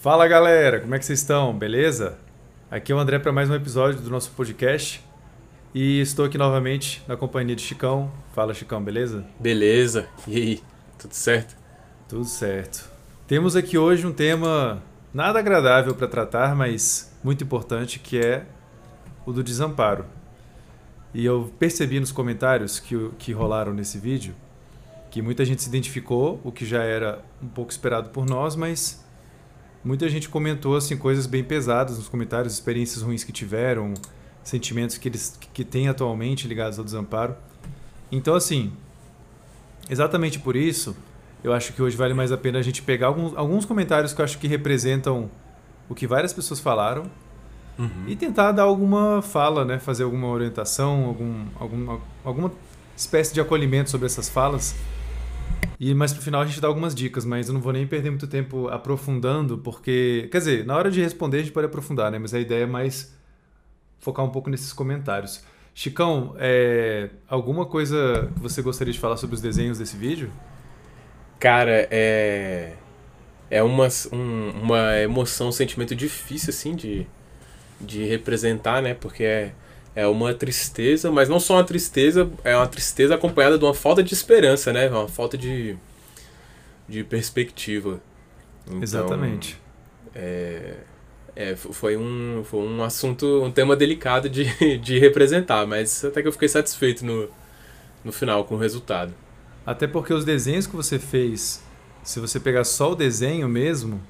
Fala galera, como é que vocês estão? Beleza? Aqui é o André para mais um episódio do nosso podcast e estou aqui novamente na companhia de Chicão. Fala Chicão, beleza? Beleza, e aí, tudo certo? Tudo certo. Temos aqui hoje um tema nada agradável para tratar, mas muito importante, que é o do desamparo. E eu percebi nos comentários que, que rolaram nesse vídeo que muita gente se identificou, o que já era um pouco esperado por nós, mas muita gente comentou assim coisas bem pesadas nos comentários, experiências ruins que tiveram, sentimentos que eles que têm atualmente ligados ao desamparo. Então assim, exatamente por isso, eu acho que hoje vale mais a pena a gente pegar alguns, alguns comentários que eu acho que representam o que várias pessoas falaram uhum. e tentar dar alguma fala, né, fazer alguma orientação, algum, alguma, alguma espécie de acolhimento sobre essas falas e mais pro final a gente dá algumas dicas, mas eu não vou nem perder muito tempo aprofundando, porque. Quer dizer, na hora de responder a gente pode aprofundar, né? Mas a ideia é mais focar um pouco nesses comentários. Chicão, é, alguma coisa que você gostaria de falar sobre os desenhos desse vídeo? Cara, é. É uma, um, uma emoção, um sentimento difícil, assim, de, de representar, né? Porque é é uma tristeza, mas não só uma tristeza, é uma tristeza acompanhada de uma falta de esperança, né? Uma falta de, de perspectiva. Então, Exatamente. É, é, foi, um, foi um assunto, um tema delicado de, de representar, mas até que eu fiquei satisfeito no, no final com o resultado. Até porque os desenhos que você fez, se você pegar só o desenho mesmo,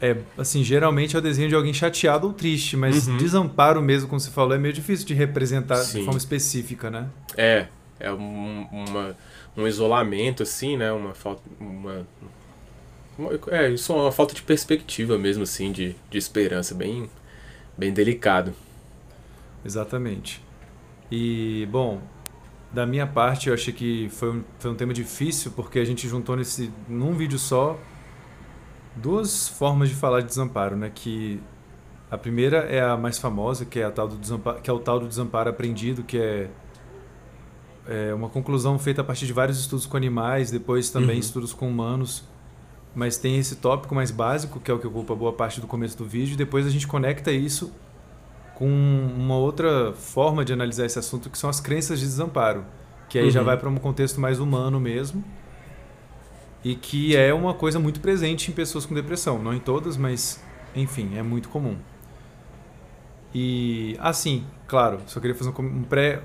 é, assim, geralmente é o desenho de alguém chateado ou triste, mas uhum. desamparo mesmo, como você falou, é meio difícil de representar Sim. de forma específica, né? É, é um, uma, um isolamento, assim, né? Uma falta. Uma, uma, é, isso é uma falta de perspectiva mesmo, assim, de, de esperança, bem, bem delicado. Exatamente. E, bom, da minha parte, eu achei que foi um, foi um tema difícil, porque a gente juntou nesse, num vídeo só duas formas de falar de desamparo, né? Que a primeira é a mais famosa, que é a tal do desamparo, que é o tal do desamparo aprendido, que é, é uma conclusão feita a partir de vários estudos com animais, depois também uhum. estudos com humanos. Mas tem esse tópico mais básico, que é o que ocupa boa parte do começo do vídeo, e depois a gente conecta isso com uma outra forma de analisar esse assunto, que são as crenças de desamparo, que aí uhum. já vai para um contexto mais humano mesmo e que é uma coisa muito presente em pessoas com depressão. Não em todas, mas enfim, é muito comum. E assim, claro, só queria fazer um pré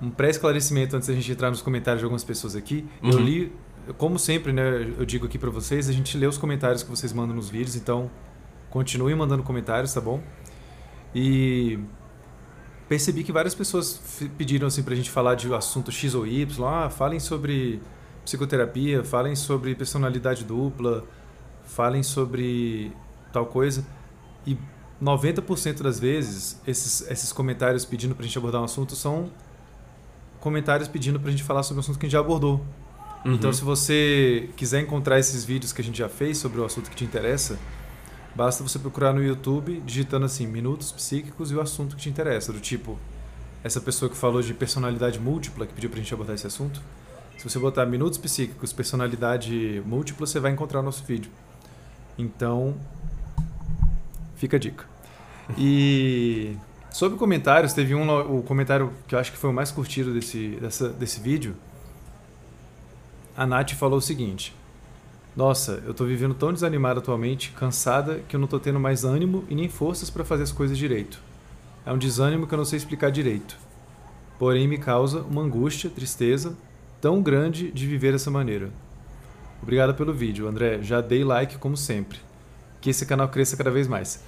um pré-esclarecimento antes da gente entrar nos comentários de algumas pessoas aqui. Uhum. Eu li, como sempre, né, eu digo aqui para vocês, a gente lê os comentários que vocês mandam nos vídeos, então continuem mandando comentários, tá bom? E percebi que várias pessoas pediram assim pra gente falar de assunto X ou Y, ah, falem sobre psicoterapia, falem sobre personalidade dupla, falem sobre tal coisa. E 90% das vezes, esses, esses comentários pedindo para a gente abordar um assunto são comentários pedindo para a gente falar sobre um assunto que a gente já abordou. Uhum. Então, se você quiser encontrar esses vídeos que a gente já fez sobre o assunto que te interessa, basta você procurar no YouTube digitando assim, minutos psíquicos e o assunto que te interessa. Do tipo, essa pessoa que falou de personalidade múltipla, que pediu para a gente abordar esse assunto, se você botar minutos psíquicos, personalidade múltipla, você vai encontrar o nosso vídeo. Então, fica a dica. E sobre comentários, teve um o comentário que eu acho que foi o mais curtido desse, dessa, desse vídeo. A Nath falou o seguinte: Nossa, eu tô vivendo tão desanimada atualmente, cansada, que eu não tô tendo mais ânimo e nem forças para fazer as coisas direito. É um desânimo que eu não sei explicar direito. Porém, me causa uma angústia, tristeza, tão grande de viver dessa maneira. Obrigado pelo vídeo, André. Já dei like como sempre. Que esse canal cresça cada vez mais.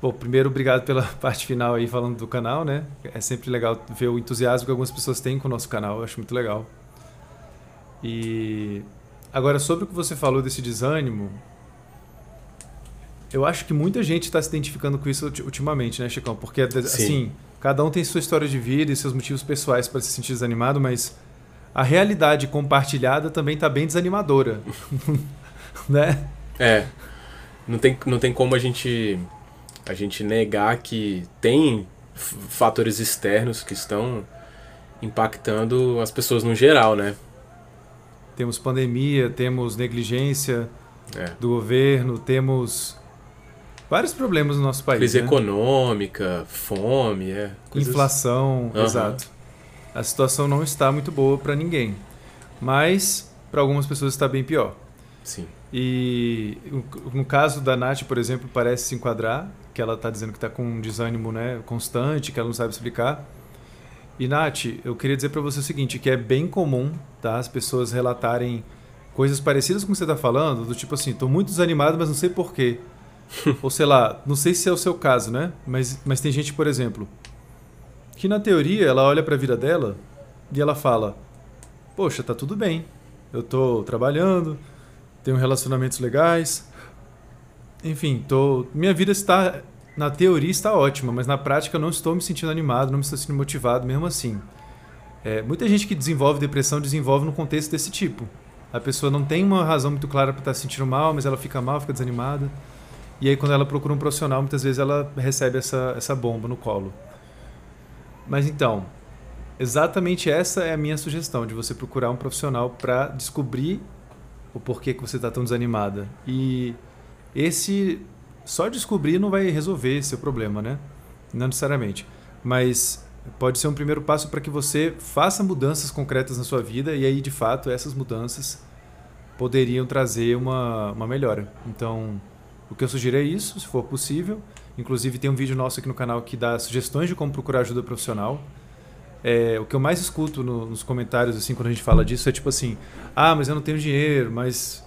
Bom, primeiro, obrigado pela parte final aí falando do canal, né? É sempre legal ver o entusiasmo que algumas pessoas têm com o nosso canal, eu acho muito legal. E agora, sobre o que você falou desse desânimo, eu acho que muita gente está se identificando com isso ultimamente, né, Chicão? Porque, assim, Sim. cada um tem sua história de vida e seus motivos pessoais para se sentir desanimado, mas a realidade compartilhada também está bem desanimadora. né? É. Não tem, não tem como a gente, a gente negar que tem fatores externos que estão impactando as pessoas no geral, né? Temos pandemia, temos negligência, É. do governo, temos vários problemas no nosso país. Crise né? econômica, fome, é. coisas- Inflação, Aham. exato. A situação não está muito boa para ninguém, mas para algumas pessoas está bem pior. Sim. E no caso da Nath, por exemplo, parece se enquadrar, que ela está dizendo que está com um desânimo né, constante, que ela não sabe explicar. E Nath, eu queria dizer para você o seguinte, que é bem comum tá, as pessoas relatarem coisas parecidas com o que você está falando, do tipo assim, estou muito desanimado, mas não sei porquê. Ou sei lá, não sei se é o seu caso, né? Mas, mas tem gente, por exemplo, que na teoria ela olha para a vida dela e ela fala: Poxa, tá tudo bem. Eu tô trabalhando, tenho relacionamentos legais. Enfim, tô, minha vida está na teoria está ótima, mas na prática eu não estou me sentindo animado, não me estou sentindo motivado mesmo assim. É, muita gente que desenvolve depressão desenvolve num contexto desse tipo. A pessoa não tem uma razão muito clara para estar se sentindo mal, mas ela fica mal, fica desanimada. E aí quando ela procura um profissional, muitas vezes ela recebe essa, essa bomba no colo. Mas então, exatamente essa é a minha sugestão, de você procurar um profissional para descobrir o porquê que você está tão desanimada. E esse só descobrir não vai resolver seu problema, né? Não necessariamente. Mas pode ser um primeiro passo para que você faça mudanças concretas na sua vida e aí, de fato, essas mudanças poderiam trazer uma, uma melhora. Então, o que eu sugiro é isso, se for possível. Inclusive, tem um vídeo nosso aqui no canal que dá sugestões de como procurar ajuda profissional. É, o que eu mais escuto no- nos comentários, assim, quando a gente fala disso, é tipo assim: ah, mas eu não tenho dinheiro, mas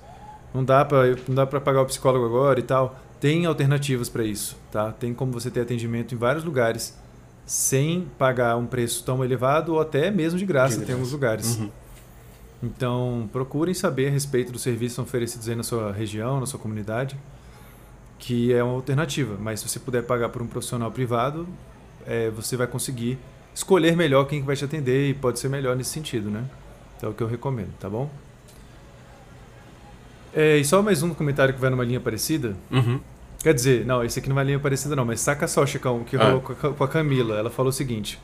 não dá para pagar o psicólogo agora e tal. Tem alternativas para isso, tá? Tem como você ter atendimento em vários lugares sem pagar um preço tão elevado ou até mesmo de graça, De tem graça. alguns lugares. Uhum. Então, procurem saber a respeito dos serviços oferecidos aí na sua região, na sua comunidade, que é uma alternativa. Mas se você puder pagar por um profissional privado, é, você vai conseguir escolher melhor quem que vai te atender e pode ser melhor nesse sentido, né? Então é o que eu recomendo, tá bom? É, e só mais um comentário que vai numa linha parecida. Uhum. Quer dizer, não, esse aqui não vai linha parecida não, mas saca só, Chicão, o que Ah. rolou com a- com a Camila. Ela falou o seguinte.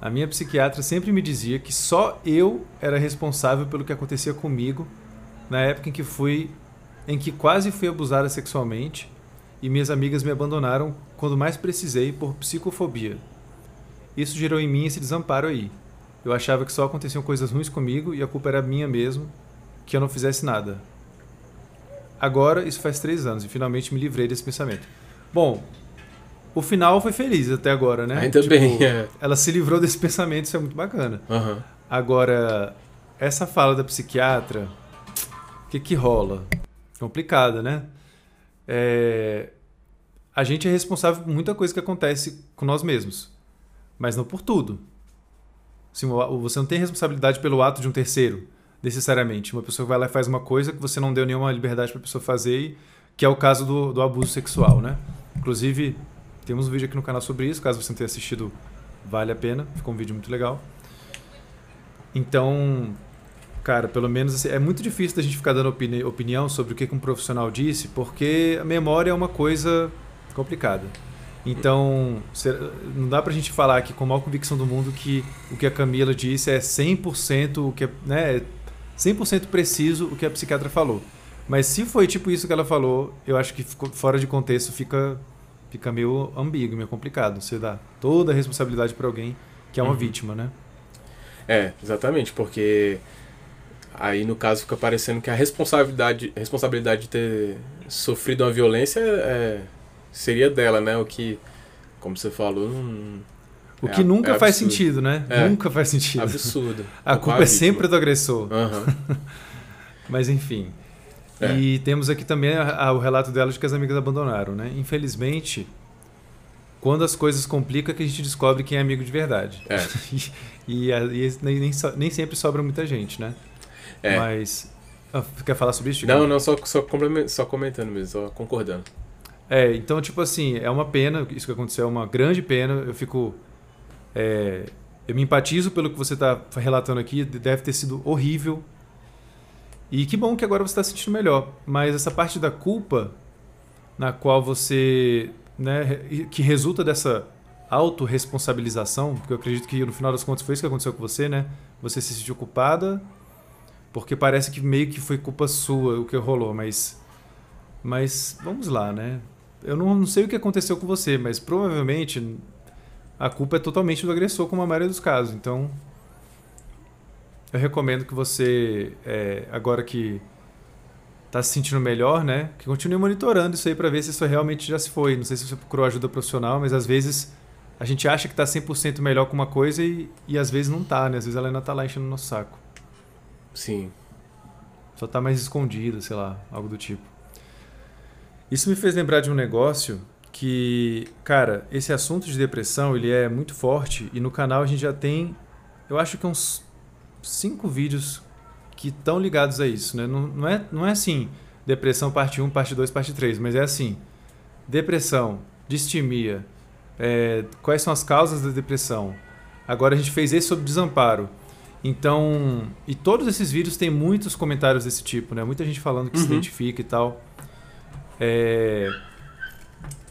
A minha psiquiatra sempre me dizia que só eu era responsável pelo que acontecia comigo na época em que fui em que quase fui abusada sexualmente e minhas amigas me abandonaram quando mais precisei por psicofobia. Isso gerou em mim esse desamparo aí. Eu achava que só aconteciam coisas ruins comigo e a culpa era minha mesmo, que eu não fizesse nada. Agora, isso faz três anos e finalmente me livrei desse pensamento. Bom, o final foi feliz até agora, né? Ainda bem, é. Ela se livrou desse pensamento, isso é muito bacana. Aham. Agora, essa fala da psiquiatra, o que que rola? Complicada, né? É, A gente é responsável por muita coisa que acontece com nós mesmos, mas não por tudo. Assim, você não tem responsabilidade pelo ato de um terceiro, necessariamente. Uma pessoa vai lá e faz uma coisa que você não deu nenhuma liberdade para a pessoa fazer, que é o caso do, do abuso sexual, né? Inclusive, temos um vídeo aqui no canal sobre isso, caso você não tenha assistido, vale a pena, ficou um vídeo muito legal. Então, cara, pelo menos assim, é muito difícil da gente ficar dando opini- opinião sobre o que que um profissional disse, porque a memória é uma coisa complicada. Então, não dá pra gente falar aqui com a maior convicção do mundo que o que a Camila disse é 100% o que é, né, é 100% preciso o que a psiquiatra falou. Mas se foi tipo isso que ela falou, eu acho que fora de contexto fica fica meio ambíguo, meio complicado. Você dá toda a responsabilidade para alguém que é uma Uhum. vítima, né? É, exatamente, porque aí no caso fica parecendo que a responsabilidade, responsabilidade de ter sofrido uma violência é, seria dela, né? O que, como você falou, não, O É que nunca é faz sentido, né? É. Nunca faz sentido. absurdo. A culpa é sempre do agressor. Aham. Mas enfim. É. E temos aqui também a- a- o relato dela de que as amigas abandonaram, né? Infelizmente, quando as coisas complicam é que a gente descobre quem é amigo de verdade. E e, e nem, nem, so- nem sempre sobra muita gente, né? É. Mas. Ah, quer falar sobre isso? Chico? Não, não, só, só, só comentando mesmo, só concordando. É, então, tipo assim, é uma pena, isso que aconteceu é uma grande pena. Eu fico. é, eu me empatizo pelo que você está relatando aqui, deve ter sido horrível. E que bom que agora você está se sentindo melhor. Mas essa parte da culpa, na qual você. Né, que resulta dessa autorresponsabilização, porque eu acredito que no final das contas foi isso que aconteceu com você, né? Você se sentiu culpada Porque parece que meio que foi culpa sua o que rolou, mas. Mas vamos lá, né? Eu não, não sei o que aconteceu com você, mas provavelmente a culpa é totalmente do agressor, como a maioria dos casos. Então, eu recomendo que você, é, agora que está se sentindo melhor, né, que continue monitorando isso aí para ver se isso realmente já se foi. Não sei se você procurou ajuda profissional, mas às vezes a gente acha que está 100% melhor com uma coisa e, e às vezes não está, né? Às vezes ela ainda está lá enchendo o nosso saco. Sim. Só está mais escondida, sei lá, algo do tipo. Isso me fez lembrar de um negócio que, cara, esse assunto de depressão, ele é muito forte e no canal a gente já tem, eu acho que uns cinco vídeos que estão ligados a isso, né? Não, não, é, não é assim, depressão parte 1, parte 2, parte 3, mas é assim, depressão, distimia, é, quais são as causas da depressão. Agora a gente fez esse sobre desamparo. Então, e todos esses vídeos têm muitos comentários desse tipo, né? Muita gente falando que uhum. se identifica e tal. É,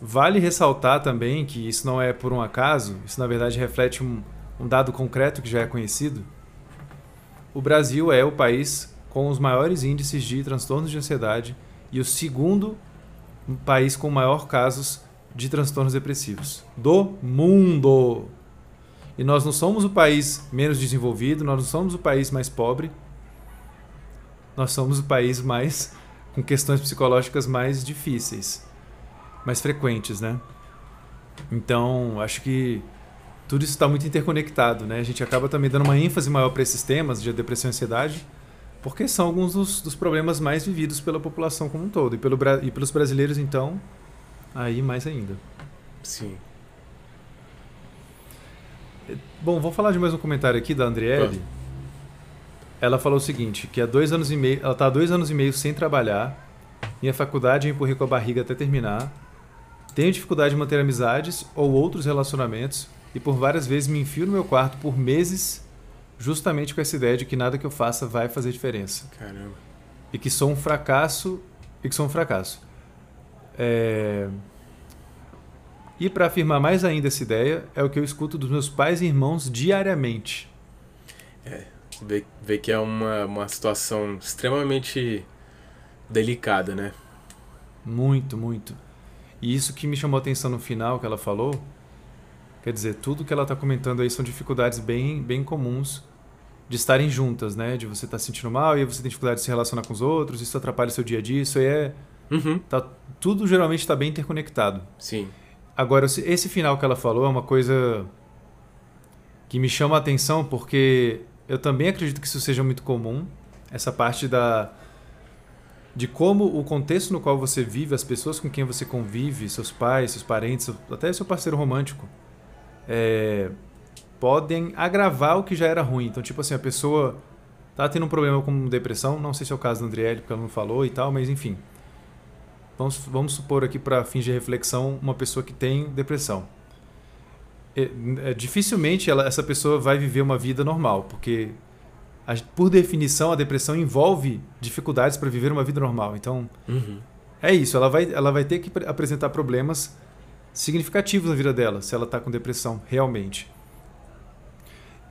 Vale ressaltar também que isso não é por um acaso, isso na verdade reflete um, um dado concreto que já é conhecido. O Brasil é o país com os maiores índices de transtornos de ansiedade e o segundo país com maior casos de transtornos depressivos do mundo. E nós não somos o país menos desenvolvido, nós não somos o país mais pobre, nós somos o país mais com questões psicológicas mais difíceis mais frequentes, né? Então, acho que tudo isso está muito interconectado, né? A gente acaba também dando uma ênfase maior para esses temas de depressão e ansiedade, porque são alguns dos, dos, problemas mais vividos pela população como um todo. E, pelo, e pelos brasileiros, então, aí mais ainda. Sim. Bom, vou falar de mais um comentário aqui da Andriele. Ela falou o seguinte, que há dois anos e meio, ela está há dois anos e meio sem trabalhar, minha faculdade empurrei com a barriga até terminar, tenho dificuldade de manter amizades ou outros relacionamentos e por várias vezes me enfio no meu quarto por meses justamente com essa ideia de que nada que eu faça vai fazer diferença. Caramba. E que sou um fracasso e que sou um fracasso. É... E para afirmar mais ainda essa ideia, é o que eu escuto dos meus pais e irmãos diariamente. É, vê, vê que é uma, uma situação extremamente delicada, né? Muito, muito. E isso que me chamou a atenção no final que ela falou, quer dizer, tudo que ela está comentando aí são dificuldades bem, bem comuns de estarem juntas, né? De você estar tá se sentindo mal e você tem dificuldade de se relacionar com os outros, isso atrapalha o seu dia a dia, isso aí é... Uhum. Tá, tudo geralmente está bem interconectado. Sim. Agora, esse final que ela falou é uma coisa que me chama a atenção porque eu também acredito que isso seja muito comum, essa parte da de como o contexto no qual você vive, as pessoas com quem você convive, seus pais, seus parentes, até seu parceiro romântico, é, podem agravar o que já era ruim. Então, tipo assim, a pessoa tá tendo um problema com depressão, não sei se é o caso da Andriele, porque ela não falou e tal, mas enfim. Vamos, vamos supor aqui, para fins de reflexão, uma pessoa que tem depressão. É, é, dificilmente ela, essa pessoa vai viver uma vida normal, porque por definição, a depressão envolve dificuldades para viver uma vida normal. Então, uhum. é isso. Ela vai, ela vai ter que apresentar problemas significativos na vida dela, se ela está com depressão realmente.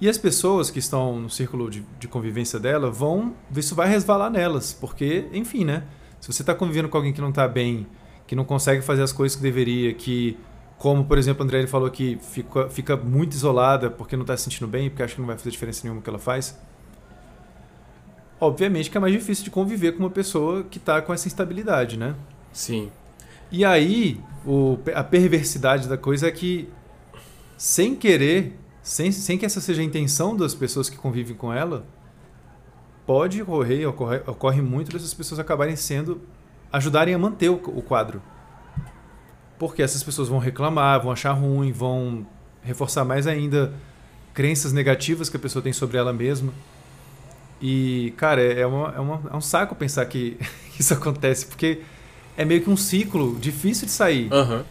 E as pessoas que estão no círculo de, de convivência dela vão. Isso vai resvalar nelas, porque, enfim, né? Se você está convivendo com alguém que não está bem, que não consegue fazer as coisas que deveria, que, como por exemplo a André falou que fica, fica muito isolada porque não está se sentindo bem, porque acha que não vai fazer diferença nenhuma o que ela faz obviamente que é mais difícil de conviver com uma pessoa que está com essa instabilidade, né? Sim. E aí, o, a perversidade da coisa é que, sem querer, sem, sem que essa seja a intenção das pessoas que convivem com ela, pode ocorrer, ocorre, ocorre muito dessas pessoas acabarem sendo, ajudarem a manter o, o quadro. Porque essas pessoas vão reclamar, vão achar ruim, vão reforçar mais ainda crenças negativas que a pessoa tem sobre ela mesma. E, cara, é, uma, é, uma, é um saco pensar que isso acontece, porque é meio que um ciclo difícil de sair. Uhum.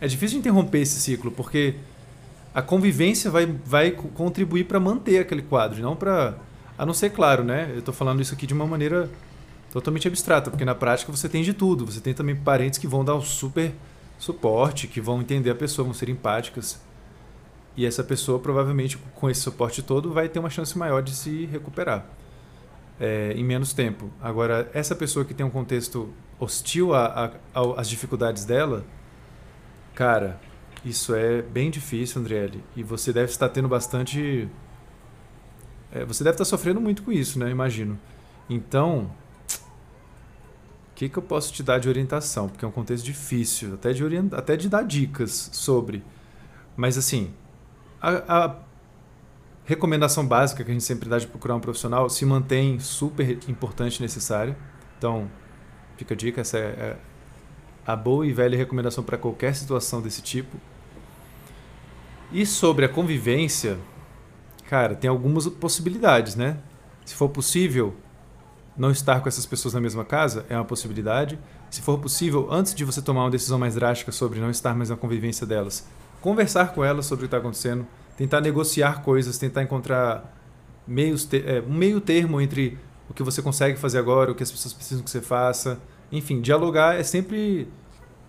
É difícil de interromper esse ciclo, porque a convivência vai, vai contribuir para manter aquele quadro, não para. A não ser claro, né? Eu estou falando isso aqui de uma maneira totalmente abstrata, porque na prática você tem de tudo. Você tem também parentes que vão dar o super suporte, que vão entender a pessoa, vão ser empáticas. E essa pessoa, provavelmente, com esse suporte todo, vai ter uma chance maior de se recuperar. é, em menos tempo. Agora, essa pessoa que tem um contexto hostil às dificuldades dela, cara, isso é bem difícil, Andriele. E você deve estar tendo bastante. É, você deve estar sofrendo muito com isso, né? Imagino. Então, o que, que eu posso te dar de orientação? Porque é um contexto difícil, até de, orient... até de dar dicas sobre. Mas, assim, a, a recomendação básica que a gente sempre dá de procurar um profissional se mantém super importante e necessária. Então, fica a dica, essa é, é a boa e velha recomendação para qualquer situação desse tipo. E sobre a convivência, cara, tem algumas possibilidades, né? Se for possível não estar com essas pessoas na mesma casa, é uma possibilidade. Se for possível, antes de você tomar uma decisão mais drástica sobre não estar mais na convivência delas, conversar com elas sobre o que está acontecendo, tentar negociar coisas, tentar encontrar meios é, um meio termo entre o que você consegue fazer agora, o que as pessoas precisam que você faça. Enfim, dialogar é sempre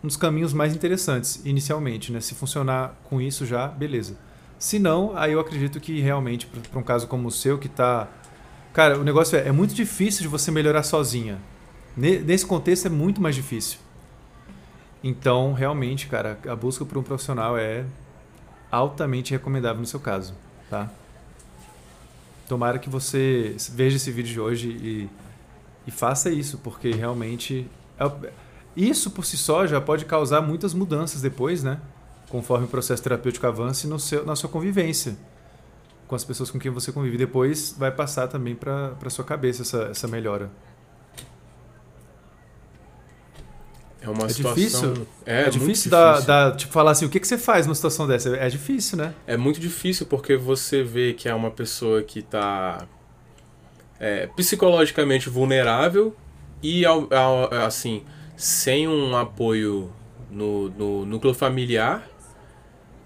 um dos caminhos mais interessantes, inicialmente, né? Se funcionar com isso já, beleza. Se não, aí eu acredito que realmente, para um caso como o seu, que está Cara, o negócio é, é muito difícil de você melhorar sozinha. Nesse contexto é muito mais difícil. Então, realmente, cara, a busca por um profissional é altamente recomendável no seu caso, tá? Tomara que você veja esse vídeo de hoje e, e faça isso, porque realmente é, isso por si só já pode causar muitas mudanças depois, né? Conforme o processo terapêutico avance no seu, na sua convivência com as pessoas com quem você convive. Depois vai passar também para sua cabeça essa, essa melhora. É uma é situação... difícil. É, é difícil, da, da, tipo, falar assim, o que, que você faz numa situação dessa? É difícil, né? É muito difícil porque você vê que é uma pessoa que está é, psicologicamente vulnerável e, assim, sem um apoio no, no núcleo familiar,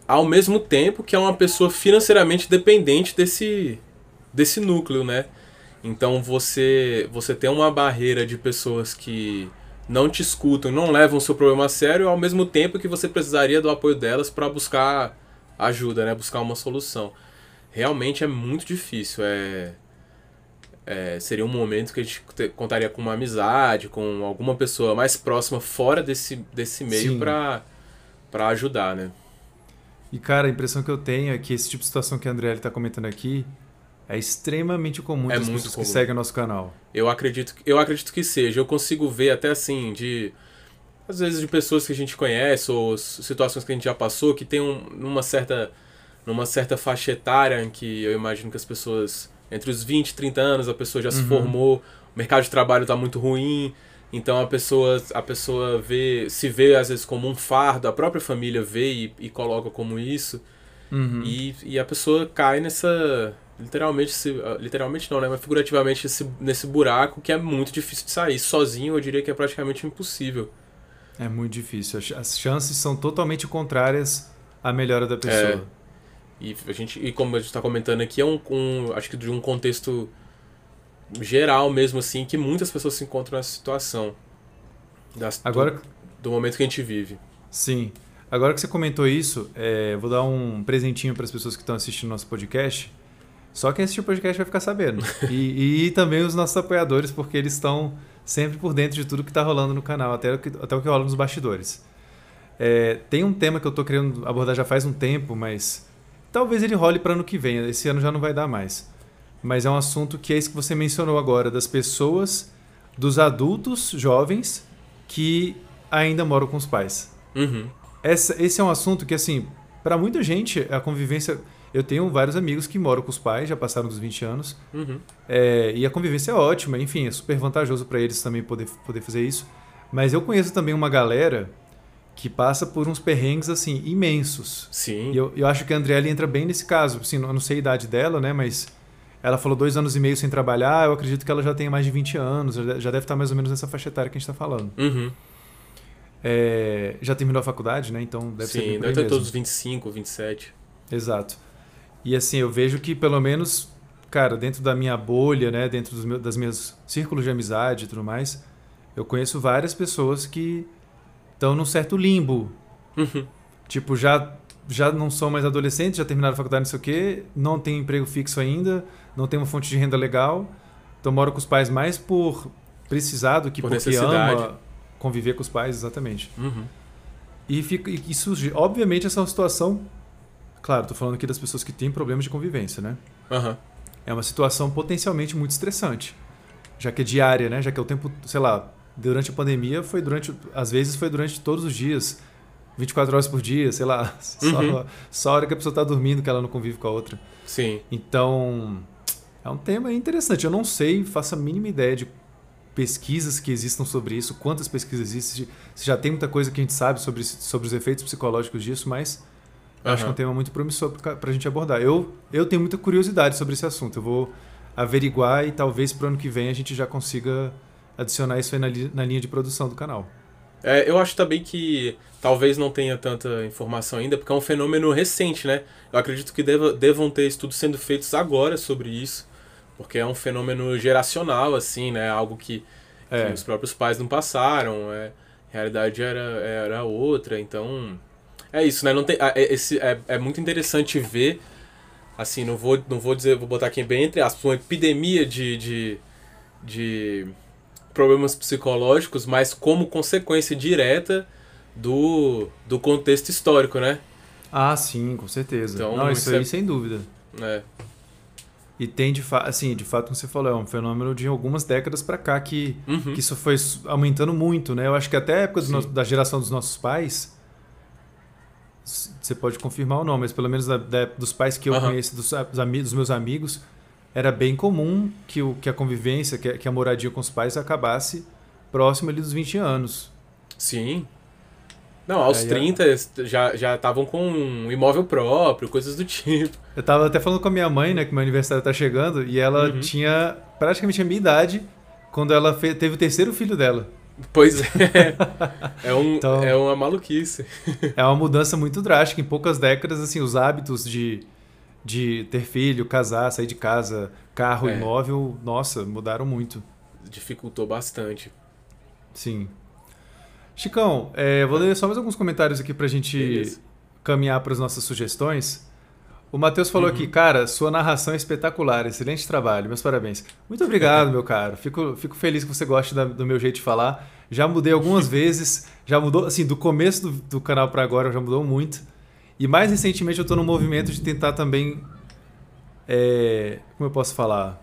ao mesmo tempo que é uma pessoa financeiramente dependente desse, desse núcleo, né? Então você, você tem uma barreira de pessoas que não te escutam, não levam o seu problema a sério, ao mesmo tempo que você precisaria do apoio delas para buscar ajuda, né? Buscar uma solução. Realmente é muito difícil. É, é, seria um momento que a gente contaria com uma amizade, com alguma pessoa mais próxima fora desse, desse meio para ajudar, né? E, cara, a impressão que eu tenho é que esse tipo de situação que a André está comentando aqui é extremamente comum é pessoas comum. que seguem o nosso canal. Eu acredito, eu acredito que seja. Eu consigo ver até assim, de. Às vezes de pessoas que a gente conhece, ou situações que a gente já passou, que tem um, uma certa. numa certa faixa etária em que eu imagino que as pessoas. Entre os 20 e 30 anos, a pessoa já uhum. se formou, o mercado de trabalho está muito ruim, então a pessoa, a pessoa vê, se vê às vezes como um fardo, a própria família vê e, e coloca como isso. Uhum. E, e a pessoa cai nessa. Literalmente, se, ah, literalmente não, né? Mas figurativamente esse, nesse buraco que é muito difícil de sair. Sozinho eu diria que é praticamente impossível. É muito difícil. As chances são totalmente contrárias à melhora da pessoa. É. E, a gente, e como a gente está comentando aqui, é um, um. Acho que de um contexto geral mesmo, assim, que muitas pessoas se encontram nessa situação. Das, Agora, do, do, momento que a gente vive. Sim. Agora que você comentou isso, é, vou dar um presentinho para as pessoas que estão assistindo nosso podcast. Só quem assistir o podcast vai ficar sabendo. e, e também os nossos apoiadores, porque eles estão sempre por dentro de tudo que está rolando no canal, até o que, até o que rola nos bastidores. É, tem um tema que eu estou querendo abordar já faz um tempo, mas talvez ele role para ano que vem. Esse ano já não vai dar mais mas é um assunto que é isso que você mencionou agora, das pessoas, dos adultos jovens que ainda moram com os pais. Uhum. Essa, esse é um assunto que, assim, para muita gente, a convivência. Eu tenho vários amigos que moram com os pais, já passaram dos 20 anos, uhum. é, e a convivência é ótima, enfim, é super vantajoso para eles também poder, poder fazer isso. Mas eu conheço também uma galera que passa por uns perrengues assim imensos. Sim. E eu, eu acho que a Andriele entra bem nesse caso. Assim, eu não sei a idade dela, né? Mas ela falou dois anos e meio sem trabalhar, eu acredito que ela já tem mais de 20 anos, já deve estar mais ou menos nessa faixa etária que a gente está falando. Uhum. É, já terminou a faculdade, né? Então deve Sim, ser. Sim, deve ter todos 25, 27. Exato. E assim, eu vejo que pelo menos, cara, dentro da minha bolha, né? Dentro dos meus, das meus círculos de amizade e tudo mais, eu conheço várias pessoas que estão num certo limbo. Uhum. Tipo, já já não são mais adolescentes, já terminaram a faculdade, não sei o quê, não tem emprego fixo ainda, não tem uma fonte de renda legal, Então mora com os pais mais por precisar do que Por porque ama conviver com os pais, exatamente. Uhum. E, fica, e isso, obviamente, essa é uma situação. Claro, tô falando aqui das pessoas que têm problemas de convivência, né? Aham. É uma situação potencialmente muito estressante. Já que é diária, né? Já que é o tempo, sei lá, durante a pandemia foi durante. Às vezes foi durante todos os dias. 24 horas por dia, sei lá. Só, Uhum. só a hora que a pessoa tá dormindo que ela não convive com a outra. Sim. Então, é um tema interessante. Eu não sei, faço a mínima ideia de pesquisas que existam sobre isso, quantas pesquisas existem, se já tem muita coisa que a gente sabe sobre, sobre os efeitos psicológicos disso, mas eu acho que é um tema muito promissor para a gente abordar. Eu, eu tenho muita curiosidade sobre esse assunto. Eu vou averiguar e talvez para o ano que vem a gente já consiga adicionar isso aí na, na linha de produção do canal. É, eu acho também que talvez não tenha tanta informação ainda, porque é um fenômeno recente, né? Eu acredito que deva, devam ter estudos sendo feitos agora sobre isso, porque é um fenômeno geracional, assim, né? Algo que, É. que os próprios pais não passaram, é, a realidade era, era outra, então... É isso, né? Não tem, é, esse, é, é muito interessante ver, assim, não vou, não vou dizer, vou botar aqui bem entre aspas, uma epidemia de, de, de problemas psicológicos, mas como consequência direta do, do contexto histórico, né? Ah, sim, com certeza. Então, não, isso aí é- sem dúvida. É, E tem de fato, assim, de fato, como você falou, é um fenômeno de algumas décadas para cá que, Uhum. que isso foi aumentando muito, né? Eu acho que até a época nosso- da geração dos nossos pais, você pode confirmar ou não, mas pelo menos da, da- dos pais que eu Aham. conheço, dos, dos, ami- dos meus amigos, era bem comum que, o, que a convivência, que, a- que a moradia com os pais acabasse próximo ali dos 20 anos. Sim. Não, aos Aí é- 30 já já estavam com um imóvel próprio, coisas do tipo. Eu tava até falando com a minha mãe, né, que meu aniversário tá chegando, e ela Uhum. tinha praticamente a minha idade quando ela teve o terceiro filho dela. Pois é. É, um, Então- é uma maluquice. É uma mudança muito drástica. Em poucas décadas, assim, os hábitos de, de ter filho, casar, sair de casa, carro, É. imóvel, nossa, mudaram muito. Dificultou bastante. Sim. Chicão, é, vou ler só mais alguns comentários aqui pra gente Beleza. caminhar para as nossas sugestões. O Matheus falou Uhum. aqui, cara, sua narração é espetacular, excelente trabalho, meus parabéns. Muito obrigado, meu caro. Fico, fico feliz que você goste da- do meu jeito de falar. Já mudei algumas vezes, já mudou, assim, do começo do, do canal para agora já mudou muito. E mais recentemente eu tô no movimento de tentar também, é, como eu posso falar?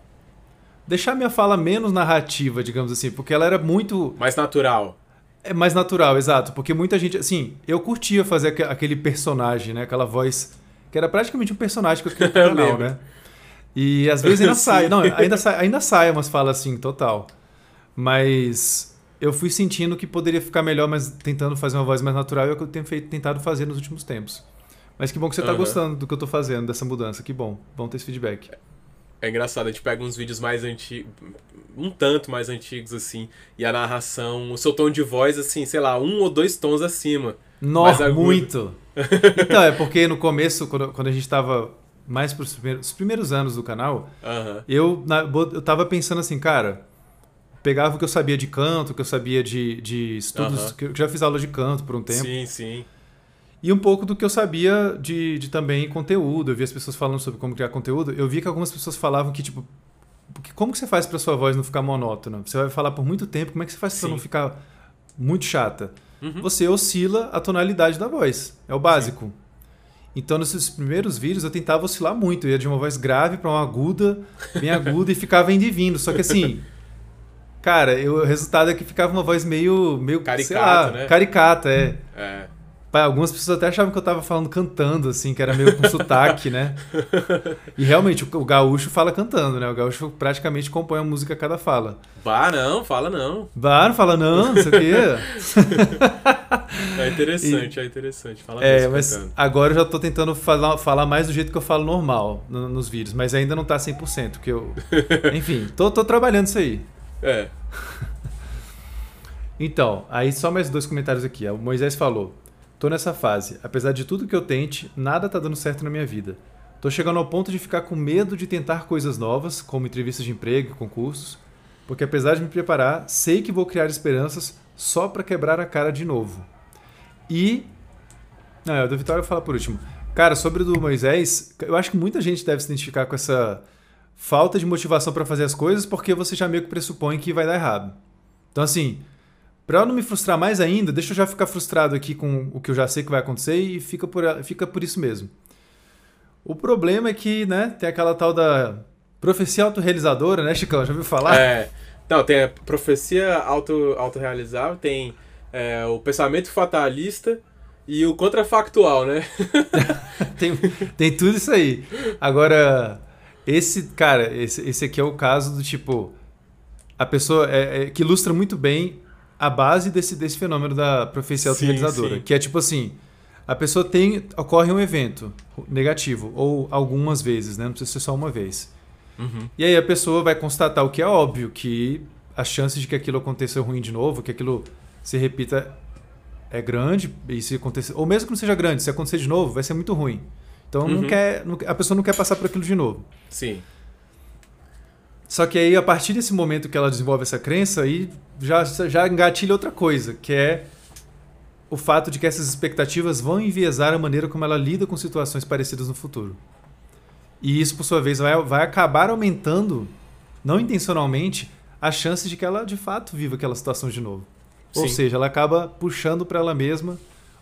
Deixar minha fala menos narrativa, digamos assim, porque ela era muito Mais natural. é mais natural, exato. Porque muita gente, assim, eu curtia fazer aque- aquele personagem, né? Aquela voz que era praticamente um personagem que eu criei pro Eu canal, né? E às vezes ainda sai, não, ainda sai, ainda sai umas falas assim, total. Mas eu fui sentindo que poderia ficar melhor, mas tentando fazer uma voz mais natural, é o que eu tenho feito, tentado fazer nos últimos tempos. Mas que bom que você tá Aham. gostando do que eu tô fazendo, dessa mudança. Que bom. Bom ter esse feedback. É engraçado, a gente pega uns vídeos mais antigos, um tanto mais antigos, assim, e a narração, o seu tom de voz, assim, sei lá, um ou dois tons acima. Nossa, muito! então, é porque no começo, quando, quando a gente tava mais pros primeiros, os primeiros anos do canal, Aham. eu, na- eu tava pensando assim, cara, pegava o que eu sabia de canto, o que eu sabia de, de estudos, Aham. que eu já fiz aula de canto por um tempo, Sim, sim. E um pouco do que eu sabia de, de também conteúdo. Eu vi as pessoas falando sobre como criar conteúdo, eu vi que algumas pessoas falavam que, tipo, como que você faz pra sua voz não ficar monótona? Você vai falar por muito tempo, como é que você faz pra Sim. não ficar muito chata? Uhum. Você oscila a tonalidade da voz. É o básico. Então, nesses primeiros vídeos, eu tentava oscilar muito. Eu ia de uma voz grave pra uma aguda, bem aguda, e ficava indo e vindo. Só que assim. Cara, eu- o resultado é que ficava uma voz meio. meio Caricata, lá, né? Caricata, é. É. Pá, Algumas pessoas até achavam que eu tava falando cantando, assim, que era meio com sotaque, né? E realmente, o, gaúcho fala cantando, né? O gaúcho praticamente compõe a música a cada fala. Bah, não, fala não. Bah, não fala não, não sei o quê. É interessante, é interessante. Fala É, mas cantando. agora eu já tô tentando falar, falar mais do jeito que eu falo normal no- nos vídeos, mas ainda não tá 100%, que eu... Enfim, tô, tô trabalhando isso aí. É. Então, aí só mais dois comentários aqui. O Moisés falou: Tô nessa fase. Apesar de tudo que eu tente, nada tá dando certo na minha vida. Tô chegando ao ponto de ficar com medo de tentar coisas novas, como entrevistas de emprego e concursos, porque apesar de me preparar, sei que vou criar esperanças só pra quebrar a cara de novo. E. Não, é, do Vitória eu vou falar por último. Cara, sobre o do Moisés, eu acho que muita gente deve se identificar com essa. falta de motivação para fazer as coisas porque você já meio que pressupõe que vai dar errado. Então, assim, para eu não me frustrar mais ainda, deixa eu já ficar frustrado aqui com o que eu já sei que vai acontecer e fica por, fica por isso mesmo. O problema é que, né, tem aquela tal da profecia autorrealizadora, né, Chicão? Já ouviu falar? É. Não, tem a profecia auto, autorrealizável, tem é, o pensamento fatalista e o contrafactual, né? tem, tem tudo isso aí. Agora, esse, cara, esse, esse aqui é o caso do tipo. A pessoa é, é que ilustra muito bem a base desse, desse fenômeno da profecia autorrealizadora. Que é tipo assim: a pessoa tem. ocorre um evento negativo, ou algumas vezes, né? Não precisa ser só uma vez. Uhum. E aí a pessoa vai constatar o que é óbvio, que as chances de que aquilo aconteça ruim de novo, que aquilo se repita é grande, e se acontecer. Ou mesmo que não seja grande, se acontecer de novo, vai ser muito ruim. Então uhum. não quer, a pessoa não quer passar por aquilo de novo. Sim. Só que aí, a partir desse momento que ela desenvolve essa crença, aí já, já engatilha outra coisa, que é o fato de que essas expectativas vão enviesar a maneira como ela lida com situações parecidas no futuro. E isso, por sua vez, vai, vai acabar aumentando, não intencionalmente, a chance de que ela de fato viva aquela situação de novo. Sim. Ou seja, ela acaba puxando para ela mesma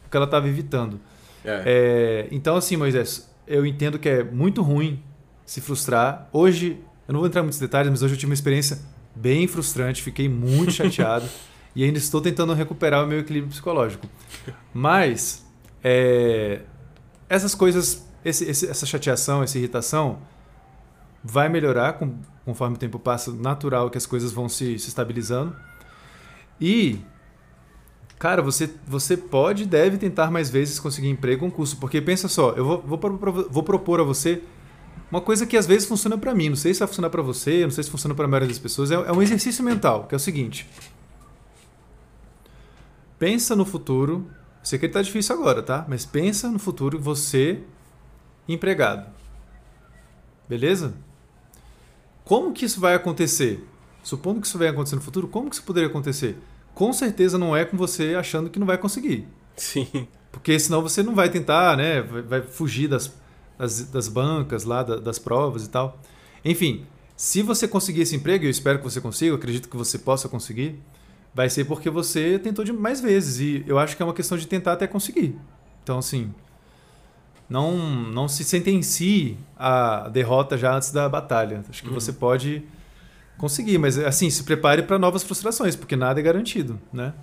o que ela estava evitando. É. É, então, assim, Moisés, eu entendo que é muito ruim se frustrar. Hoje, eu não vou entrar em muitos detalhes, mas hoje eu tive uma experiência bem frustrante, fiquei muito chateado e ainda estou tentando recuperar o meu equilíbrio psicológico. Mas, é, essas coisas, esse, esse, essa chateação, essa irritação, vai melhorar com, conforme o tempo passa, natural que as coisas vão se, se estabilizando. E Cara, você, você pode e deve tentar mais vezes conseguir emprego ou curso. Porque pensa só, eu vou, vou, vou propor a você uma coisa que às vezes funciona para mim. Não sei se vai funcionar para você, não sei se funciona para a maioria das pessoas. É, é um exercício mental, que é o seguinte. Pensa no futuro. Sei que ele tá difícil agora, tá? Mas pensa no futuro você empregado. Beleza? Como que isso vai acontecer? Supondo que isso vai acontecer no futuro, como que isso poderia acontecer? com certeza não é com você achando que não vai conseguir. Sim. Porque senão você não vai tentar, né? Vai fugir das, das, das bancas lá, das provas e tal. Enfim, se você conseguir esse emprego, eu espero que você consiga, acredito que você possa conseguir, vai ser porque você tentou de mais vezes. E eu acho que é uma questão de tentar até conseguir. Então, assim, não, não se sentencie a derrota já antes da batalha. Acho que uhum. você pode conseguir, mas assim, se prepare para novas frustrações, porque nada é garantido, né?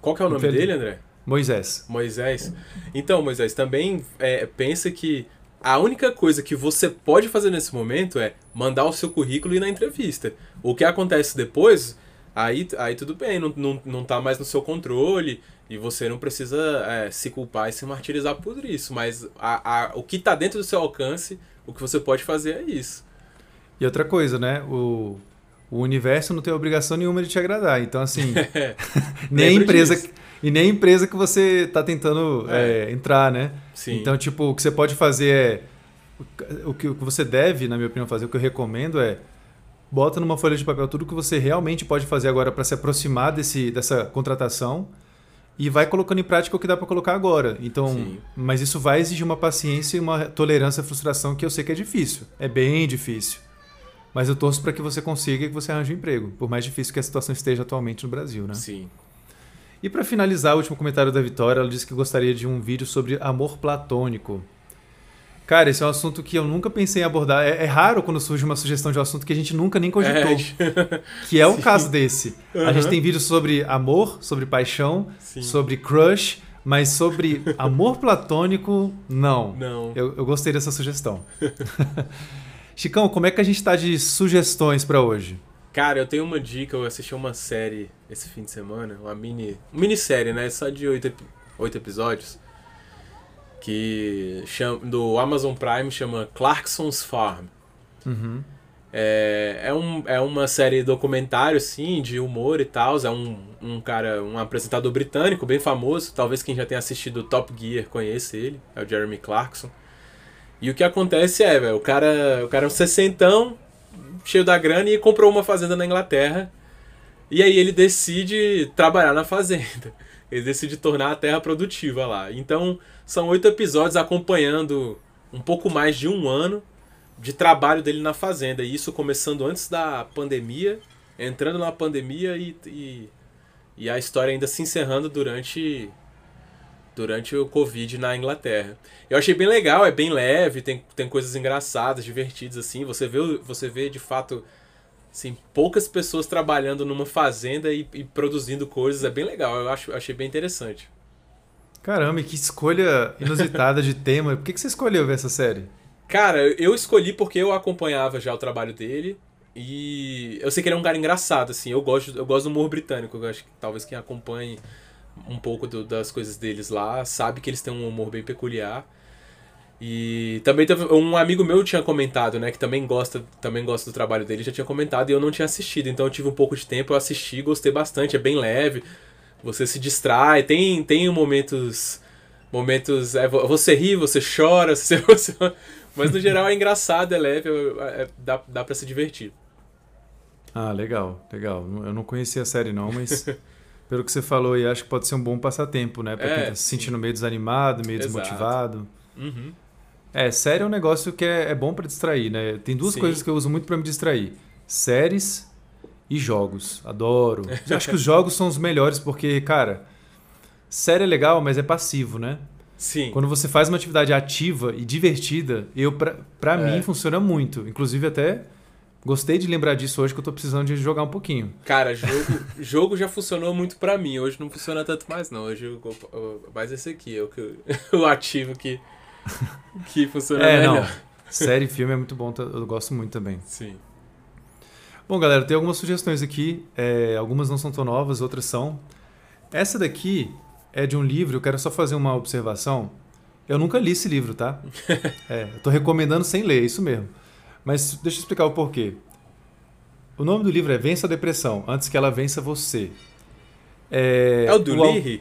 Qual que é o nome dele, André? Moisés. Moisés. Então, Moisés, também é, pensa que a única coisa que você pode fazer nesse momento é mandar o seu currículo e ir na entrevista. O que acontece depois, aí, aí tudo bem, não, não, não tá mais no seu controle e você não precisa é, se culpar e se martirizar por isso. Mas a, a, o que está dentro do seu alcance, o que você pode fazer é isso. E outra coisa, né? O, o universo não tem obrigação nenhuma de te agradar. Então, assim, nem a empresa. Disso. E nem a empresa que você está tentando é. É, entrar, né? Sim. Então, tipo, o que você pode fazer é. O que, o que você deve, na minha opinião, fazer, o que eu recomendo é. Bota numa folha de papel tudo que você realmente pode fazer agora para se aproximar desse, dessa contratação e vai colocando em prática o que dá para colocar agora. Então, Sim. mas isso vai exigir uma paciência e uma tolerância à frustração que eu sei que é difícil. É bem difícil. Mas eu torço para que você consiga e que você arranje um emprego, por mais difícil que a situação esteja atualmente no Brasil, né? Sim. E para finalizar, o último comentário da Vitória, ela disse que gostaria de um vídeo sobre amor platônico. Cara, esse é um assunto que eu nunca pensei em abordar. É, é raro quando surge uma sugestão de um assunto que a gente nunca nem cogitou. É. Que é o caso desse. Uhum. A gente tem vídeos sobre amor, sobre paixão, Sim. sobre crush, mas sobre amor platônico, não. Não. Eu, eu gostei dessa sugestão. Chicão, como é que a gente está de sugestões para hoje? Cara, eu tenho uma dica, eu assisti uma série esse fim de semana, uma mini, minissérie, né, só de oito, oito episódios, que chama, do Amazon Prime chama Clarkson's Farm. Uhum. É, é, um, é uma série documentário, assim, de humor e tal. É um, um cara, um apresentador britânico bem famoso. Talvez quem já tenha assistido Top Gear conheça ele. É o Jeremy Clarkson. E o que acontece é, velho, o cara, o cara é um sessentão, cheio da grana e comprou uma fazenda na Inglaterra. E aí ele decide trabalhar na fazenda. Ele decide tornar a terra produtiva lá. Então, são oito episódios acompanhando um pouco mais de um ano de trabalho dele na fazenda. E isso começando antes da pandemia, entrando na pandemia e, e, e a história ainda se encerrando durante durante o Covid na Inglaterra. Eu achei bem legal, é bem leve, tem, tem coisas engraçadas, divertidas assim. Você vê, você vê de fato assim, poucas pessoas trabalhando numa fazenda e, e produzindo coisas, é bem legal. Eu acho, achei bem interessante. Caramba, que escolha inusitada de tema. Por que, que você escolheu ver essa série? Cara, eu escolhi porque eu acompanhava já o trabalho dele. E eu sei que ele é um cara engraçado, assim. Eu gosto, eu gosto do humor britânico. Eu acho que talvez quem acompanhe um pouco do, das coisas deles lá sabe que eles têm um humor bem peculiar. E também teve, um amigo meu tinha comentado, né, que também gosta, também gosta do trabalho dele, já tinha comentado e eu não tinha assistido. Então eu tive um pouco de tempo, eu assisti, gostei bastante, é bem leve. Você se distrai, tem tem momentos momentos, é, você ri, você chora, você, você, mas no geral é engraçado, é leve, é, é, dá dá para se divertir. Ah, legal, legal. Eu não conhecia a série não, mas pelo que você falou, e acho que pode ser um bom passatempo, né, para é, quem tá se sentindo meio desanimado, meio Exato. desmotivado. Uhum. É, série é um negócio que é, é bom para distrair, né? Tem duas Sim. coisas que eu uso muito para me distrair: séries e jogos. Adoro. acho que os jogos são os melhores porque, cara, série é legal, mas é passivo, né? Sim. Quando você faz uma atividade ativa e divertida, eu pra, pra é. mim funciona muito. Inclusive até gostei de lembrar disso hoje que eu tô precisando de jogar um pouquinho. Cara, jogo, jogo já funcionou muito para mim. Hoje não funciona tanto mais não. Hoje eu, eu, mais esse aqui é o que o ativo que que funciona é, melhor. Não. Série e filme é muito bom, eu gosto muito também. Sim. Bom, galera, tem algumas sugestões aqui. É, algumas não são tão novas, outras são. Essa daqui é de um livro, eu quero só fazer uma observação. Eu nunca li esse livro, tá? é, eu tô recomendando sem ler, é isso mesmo. Mas deixa eu explicar o porquê. O nome do livro é Vença a Depressão, antes que ela vença você. É, é o do o?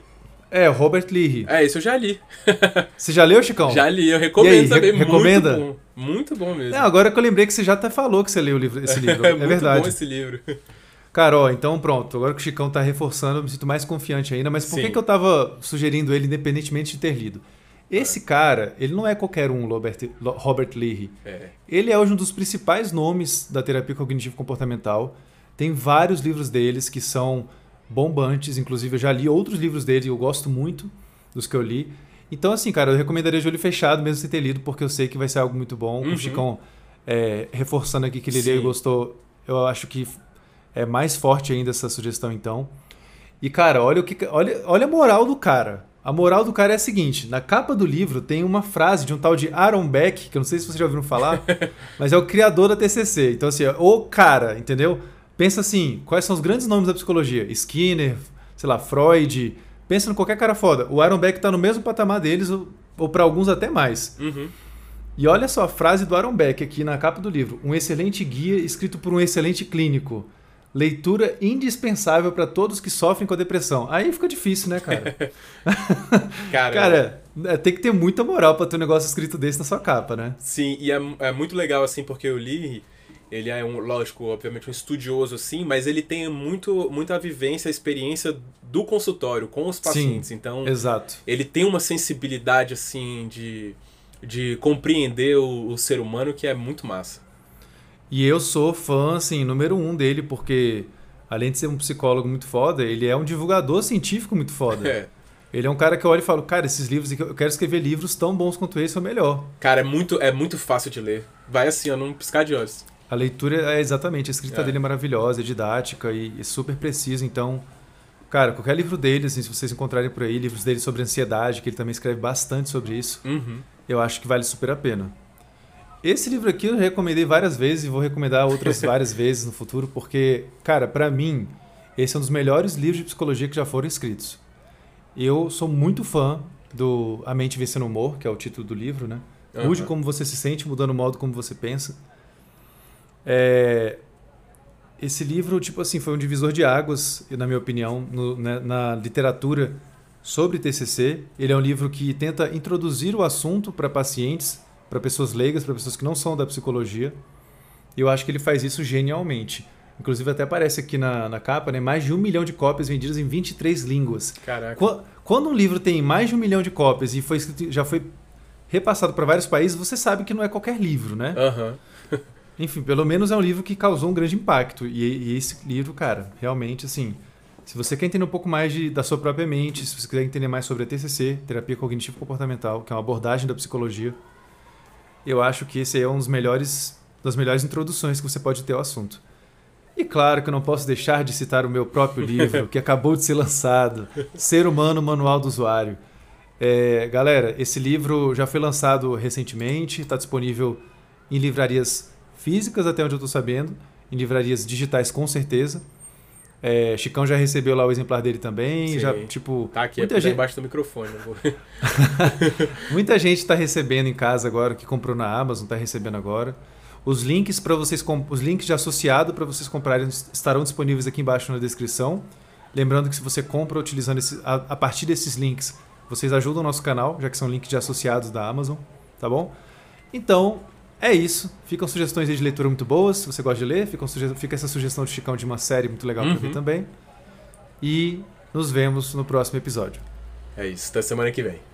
É, Robert Lee. É, isso eu já li. Você já leu, Chicão? Já li, eu recomendo aí, também. Re recomenda? Muito bom, muito bom mesmo. É, agora que eu lembrei que você já até falou que você leu livro, esse livro. é, é muito verdade. bom esse livro. Carol, então pronto. Agora que o Chicão tá reforçando, eu me sinto mais confiante ainda. Mas por que, que eu tava sugerindo ele independentemente de ter lido? Esse cara, ele não é qualquer um, Robert, Robert Lee. É. Ele é um dos principais nomes da terapia cognitivo-comportamental. Tem vários livros deles que são bombantes. Inclusive, eu já li outros livros dele e eu gosto muito dos que eu li. Então, assim, cara, eu recomendaria de olho fechado, mesmo sem ter lido, porque eu sei que vai ser algo muito bom. Uhum. O Chicão, é, reforçando aqui que ele leu e gostou, eu acho que é mais forte ainda essa sugestão, então. E, cara, olha, o que, olha, olha a moral do cara. A moral do cara é a seguinte: na capa do livro tem uma frase de um tal de Aaron Beck, que eu não sei se vocês já ouviram falar, mas é o criador da TCC. Então, assim, o cara, entendeu? Pensa assim, quais são os grandes nomes da psicologia? Skinner, sei lá, Freud. Pensa em qualquer cara foda. O Aaron Beck está no mesmo patamar deles, ou, ou para alguns até mais. Uhum. E olha só a frase do Aaron Beck aqui na capa do livro. Um excelente guia escrito por um excelente clínico. Leitura indispensável para todos que sofrem com a depressão. Aí fica difícil, né, cara? cara, cara é, tem que ter muita moral para ter um negócio escrito desse na sua capa, né? Sim, e é, é muito legal, assim, porque eu li ele é um, lógico, obviamente um estudioso assim, mas ele tem muito muita vivência, experiência do consultório com os pacientes. Sim, então, exato. ele tem uma sensibilidade assim de, de compreender o, o, ser humano que é muito massa. E eu sou fã assim, número um dele, porque além de ser um psicólogo muito foda, ele é um divulgador científico muito foda. É. Ele é um cara que eu olho e falo, cara, esses livros, eu quero escrever livros tão bons quanto esse ou melhor. Cara, é muito, é muito fácil de ler. Vai assim, ó, num piscar de olhos. A leitura é exatamente, a escrita é. dele é maravilhosa, é didática e, e, super precisa. Então, cara, qualquer livro dele, assim, se vocês encontrarem por aí, livros dele sobre ansiedade, que ele também escreve bastante sobre isso, uhum. eu acho que vale super a pena. Esse livro aqui eu recomendei várias vezes e vou recomendar outras várias vezes no futuro, porque, cara, para mim, esse é um dos melhores livros de psicologia que já foram escritos. Eu sou muito fã do A Mente Vencendo o Humor, que é o título do livro, né? Uhum. Mude como você se sente, mudando o modo como você pensa. É, esse livro, tipo assim, foi um divisor de águas, na minha opinião, no, né, na literatura sobre TCC. Ele é um livro que tenta introduzir o assunto para pacientes, para pessoas leigas, para pessoas que não são da psicologia. E eu acho que ele faz isso genialmente. Inclusive, até aparece aqui na, na capa, né? Mais de um milhão de cópias vendidas em 23 línguas. Caraca. Quando, quando um livro tem mais de um milhão de cópias e foi escrito, já foi repassado para vários países, você sabe que não é qualquer livro, né? Uhum. enfim, pelo menos é um livro que causou um grande impacto. E, e esse livro, cara, realmente, assim, se você quer entender um pouco mais de, da sua própria mente, se você quiser entender mais sobre a TCC, terapia cognitivo comportamental, que é uma abordagem da psicologia, eu acho que esse é um dos melhores das melhores introduções que você pode ter ao assunto. E claro que eu não posso deixar de citar o meu próprio livro, que acabou de ser lançado, Ser Humano Manual do Usuário. É, galera, esse livro já foi lançado recentemente, está disponível em livrarias físicas, até onde eu estou sabendo, em livrarias digitais com certeza. É, Chicão já recebeu lá o exemplar dele também. Sim. Já, tipo, tá aqui, muita é gente... embaixo do microfone. muita gente está recebendo em casa agora, que comprou na Amazon, está recebendo agora. Os links para vocês, os links de associado para vocês comprarem estarão disponíveis aqui embaixo na descrição. Lembrando que se você compra utilizando esse, a, a partir desses links, vocês ajudam o nosso canal, já que são links de associados da Amazon, tá bom? Então, é isso. Ficam sugestões de leitura muito boas, se você gosta de ler. Fica, fica essa sugestão de Chicão de uma série muito legal uhum. para ver também. E nos vemos no próximo episódio. É isso. Até semana que vem.